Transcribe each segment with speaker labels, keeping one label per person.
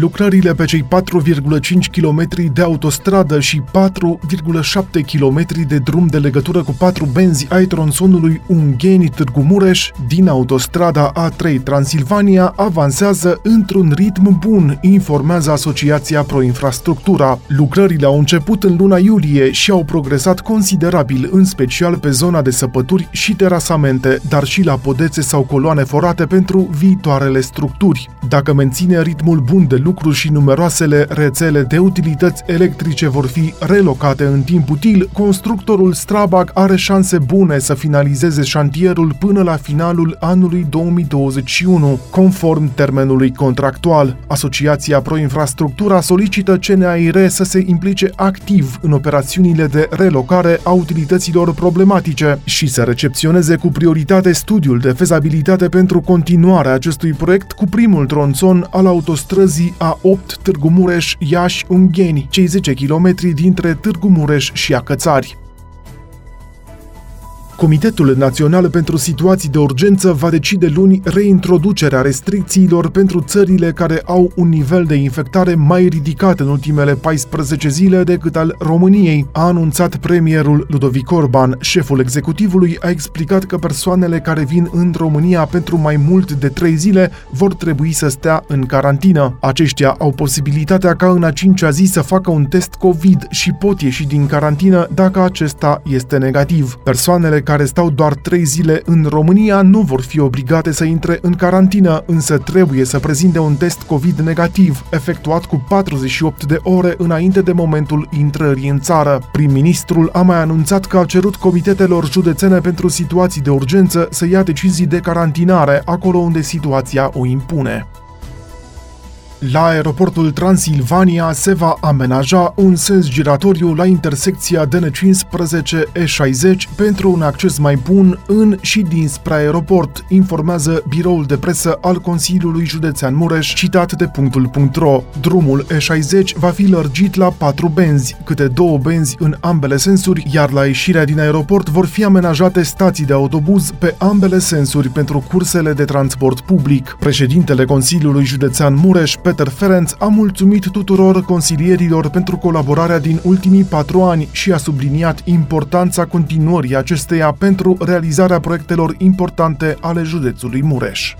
Speaker 1: Lucrările pe cei 4,5 km de autostradă și 4,7 km de drum de legătură cu patru benzi ai tronsonului Ungheni-Târgu Mureș din autostrada A3 Transilvania avansează într-un ritm bun, informează Asociația Proinfrastructura. Lucrările au început în luna iulie și au progresat considerabil, în special pe zona de săpături și terasamente, dar și la podețe sau coloane forate pentru viitoarele structuri. Dacă menține ritmul bun de lucru și numeroasele rețele de utilități electrice vor fi relocate în timp util, constructorul Strabag are șanse bune să finalizeze șantierul până la finalul anului 2021, conform termenului contractual. Asociația Proinfrastructura solicită CNAIR să se implice activ în operațiunile de relocare a utilităților problematice și să recepționeze cu prioritate studiul de fezabilitate pentru continuarea acestui proiect cu primul tronțon al autostrăzii a8 Târgu Mureș, Iași, Ungheni, cei 10 km dintre Târgu Mureș și Acățari. Comitetul Național pentru Situații de Urgență va decide luni reintroducerea restricțiilor pentru țările care au un nivel de infectare mai ridicat în ultimele 14 zile decât al României, a anunțat premierul Ludovic Orban. Șeful executivului a explicat că persoanele care vin în România pentru mai mult de 3 zile vor trebui să stea în carantină. Aceștia au posibilitatea ca în a cincea zi să facă un test COVID și pot ieși din carantină dacă acesta este negativ. Persoanele care stau doar 3 zile în România nu vor fi obligate să intre în carantină, însă trebuie să prezinte un test COVID negativ, efectuat cu 48 de ore înainte de momentul intrării în țară. Prim-ministrul a mai anunțat că a cerut comitetelor județene pentru situații de urgență să ia decizii de carantinare acolo unde situația o impune. La aeroportul Transilvania se va amenaja un sens giratoriu la intersecția DN15-E60 pentru un acces mai bun în și dinspre aeroport, informează biroul de presă al Consiliului Județean Mureș, citat de punctul.ro. Drumul E60 va fi lărgit la patru benzi, câte două benzi în ambele sensuri, iar la ieșirea din aeroport vor fi amenajate stații de autobuz pe ambele sensuri pentru cursele de transport public. Președintele Consiliului Județean Mureș, Peter Ferenc a mulțumit tuturor consilierilor pentru colaborarea din ultimii patru ani și a subliniat importanța continuării acesteia pentru realizarea proiectelor importante ale județului Mureș.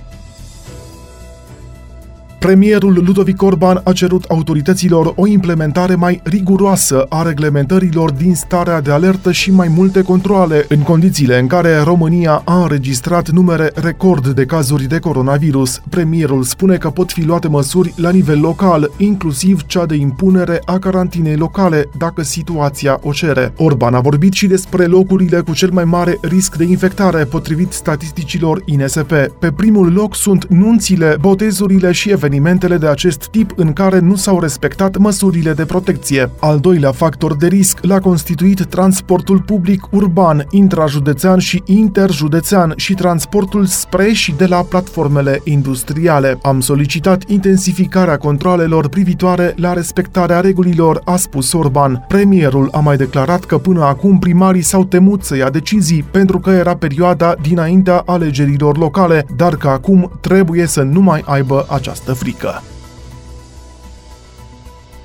Speaker 1: Premierul Ludovic Orban a cerut autorităților o implementare mai riguroasă a reglementărilor din starea de alertă și mai multe controle, în condițiile în care România a înregistrat numere record de cazuri de coronavirus. Premierul spune că pot fi luate măsuri la nivel local, inclusiv cea de impunere a carantinei locale, dacă situația o cere. Orban a vorbit și despre locurile cu cel mai mare risc de infectare, potrivit statisticilor INSP. Pe primul loc sunt nunțile, botezurile și evenimentele evenimentele de acest tip în care nu s-au respectat măsurile de protecție. Al doilea factor de risc l-a constituit transportul public urban, intrajudețean și interjudețean și transportul spre și de la platformele industriale. Am solicitat intensificarea controlelor privitoare la respectarea regulilor, a spus Orban. Premierul a mai declarat că până acum primarii s-au temut să ia decizii pentru că era perioada dinaintea alegerilor locale, dar că acum trebuie să nu mai aibă această África.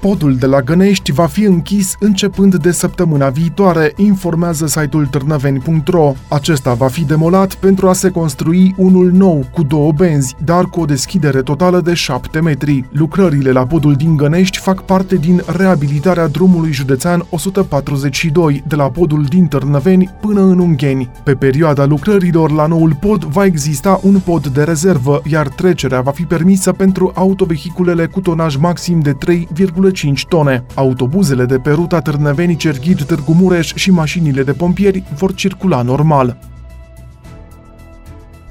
Speaker 1: Podul de la Gănești va fi închis începând de săptămâna viitoare, informează site-ul târnăveni.ro. Acesta va fi demolat pentru a se construi unul nou, cu două benzi, dar cu o deschidere totală de 7 metri. Lucrările la podul din Gănești fac parte din reabilitarea drumului județean 142, de la podul din Târnăveni până în Ungheni. Pe perioada lucrărilor la noul pod va exista un pod de rezervă, iar trecerea va fi permisă pentru autovehiculele cu tonaj maxim de 3,5 5 tone. Autobuzele de pe ruta Târnăveni-Cerghid-Târgu Mureș și mașinile de pompieri vor circula normal.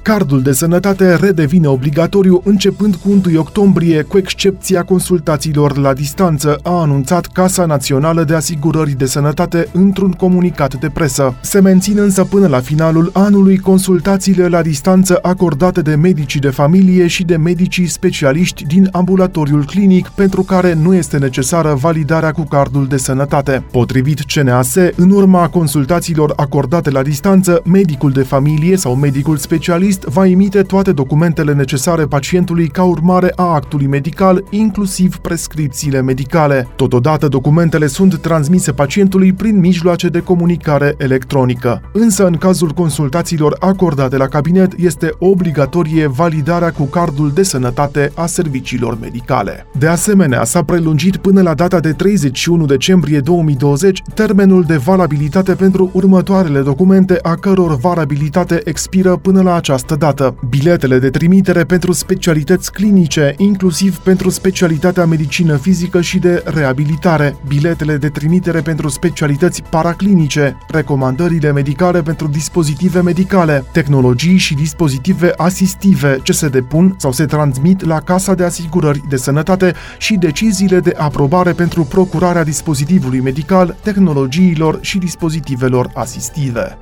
Speaker 1: Cardul de sănătate redevine obligatoriu începând cu 1 octombrie, cu excepția consultațiilor la distanță, a anunțat Casa Națională de Asigurări de Sănătate într-un comunicat de presă. Se mențin însă până la finalul anului consultațiile la distanță acordate de medicii de familie și de medicii specialiști din ambulatoriul clinic, pentru care nu este necesară validarea cu cardul de sănătate. Potrivit CNAS, în urma consultațiilor acordate la distanță, medicul de familie sau medicul specialist specialist va emite toate documentele necesare pacientului ca urmare a actului medical, inclusiv prescripțiile medicale. Totodată, documentele sunt transmise pacientului prin mijloace de comunicare electronică. Însă, în cazul consultațiilor acordate la cabinet, este obligatorie validarea cu cardul de sănătate a serviciilor medicale. De asemenea, s-a prelungit până la data de 31 decembrie 2020 termenul de valabilitate pentru următoarele documente a căror valabilitate expiră până la această această dată. Biletele de trimitere pentru specialități clinice, inclusiv pentru specialitatea medicină fizică și de reabilitare, biletele de trimitere pentru specialități paraclinice, recomandările medicale pentru dispozitive medicale, tehnologii și dispozitive asistive ce se depun sau se transmit la Casa de Asigurări de Sănătate și deciziile de aprobare pentru procurarea dispozitivului medical, tehnologiilor și dispozitivelor asistive.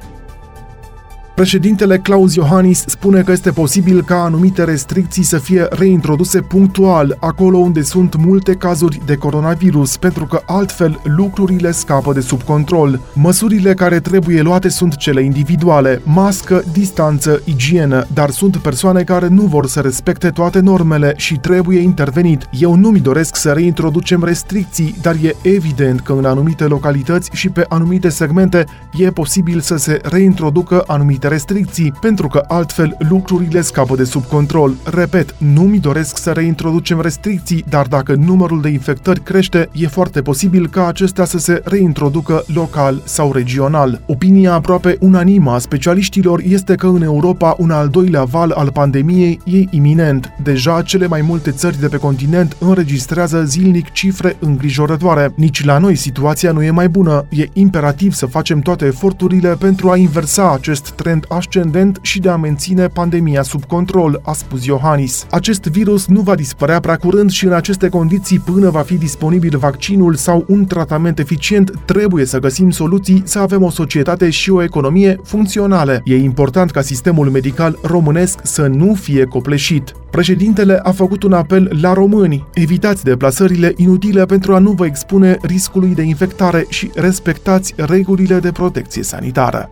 Speaker 1: Președintele Claus Iohannis spune că este posibil ca anumite restricții să fie reintroduse punctual acolo unde sunt multe cazuri de coronavirus, pentru că altfel lucrurile scapă de sub control. Măsurile care trebuie luate sunt cele individuale, mască, distanță, igienă, dar sunt persoane care nu vor să respecte toate normele și trebuie intervenit. Eu nu mi doresc să reintroducem restricții, dar e evident că în anumite localități și pe anumite segmente e posibil să se reintroducă anumite anumite restricții, pentru că altfel lucrurile scapă de sub control. Repet, nu mi doresc să reintroducem restricții, dar dacă numărul de infectări crește, e foarte posibil ca acestea să se reintroducă local sau regional. Opinia aproape unanimă a specialiștilor este că în Europa un al doilea val al pandemiei e iminent. Deja cele mai multe țări de pe continent înregistrează zilnic cifre îngrijorătoare. Nici la noi situația nu e mai bună. E imperativ să facem toate eforturile pentru a inversa acest trend trend ascendent și de a menține pandemia sub control, a spus Iohannis. Acest virus nu va dispărea prea curând și în aceste condiții, până va fi disponibil vaccinul sau un tratament eficient, trebuie să găsim soluții să avem o societate și o economie funcționale. E important ca sistemul medical românesc să nu fie copleșit. Președintele a făcut un apel la români. Evitați deplasările inutile pentru a nu vă expune riscului de infectare și respectați regulile de protecție sanitară.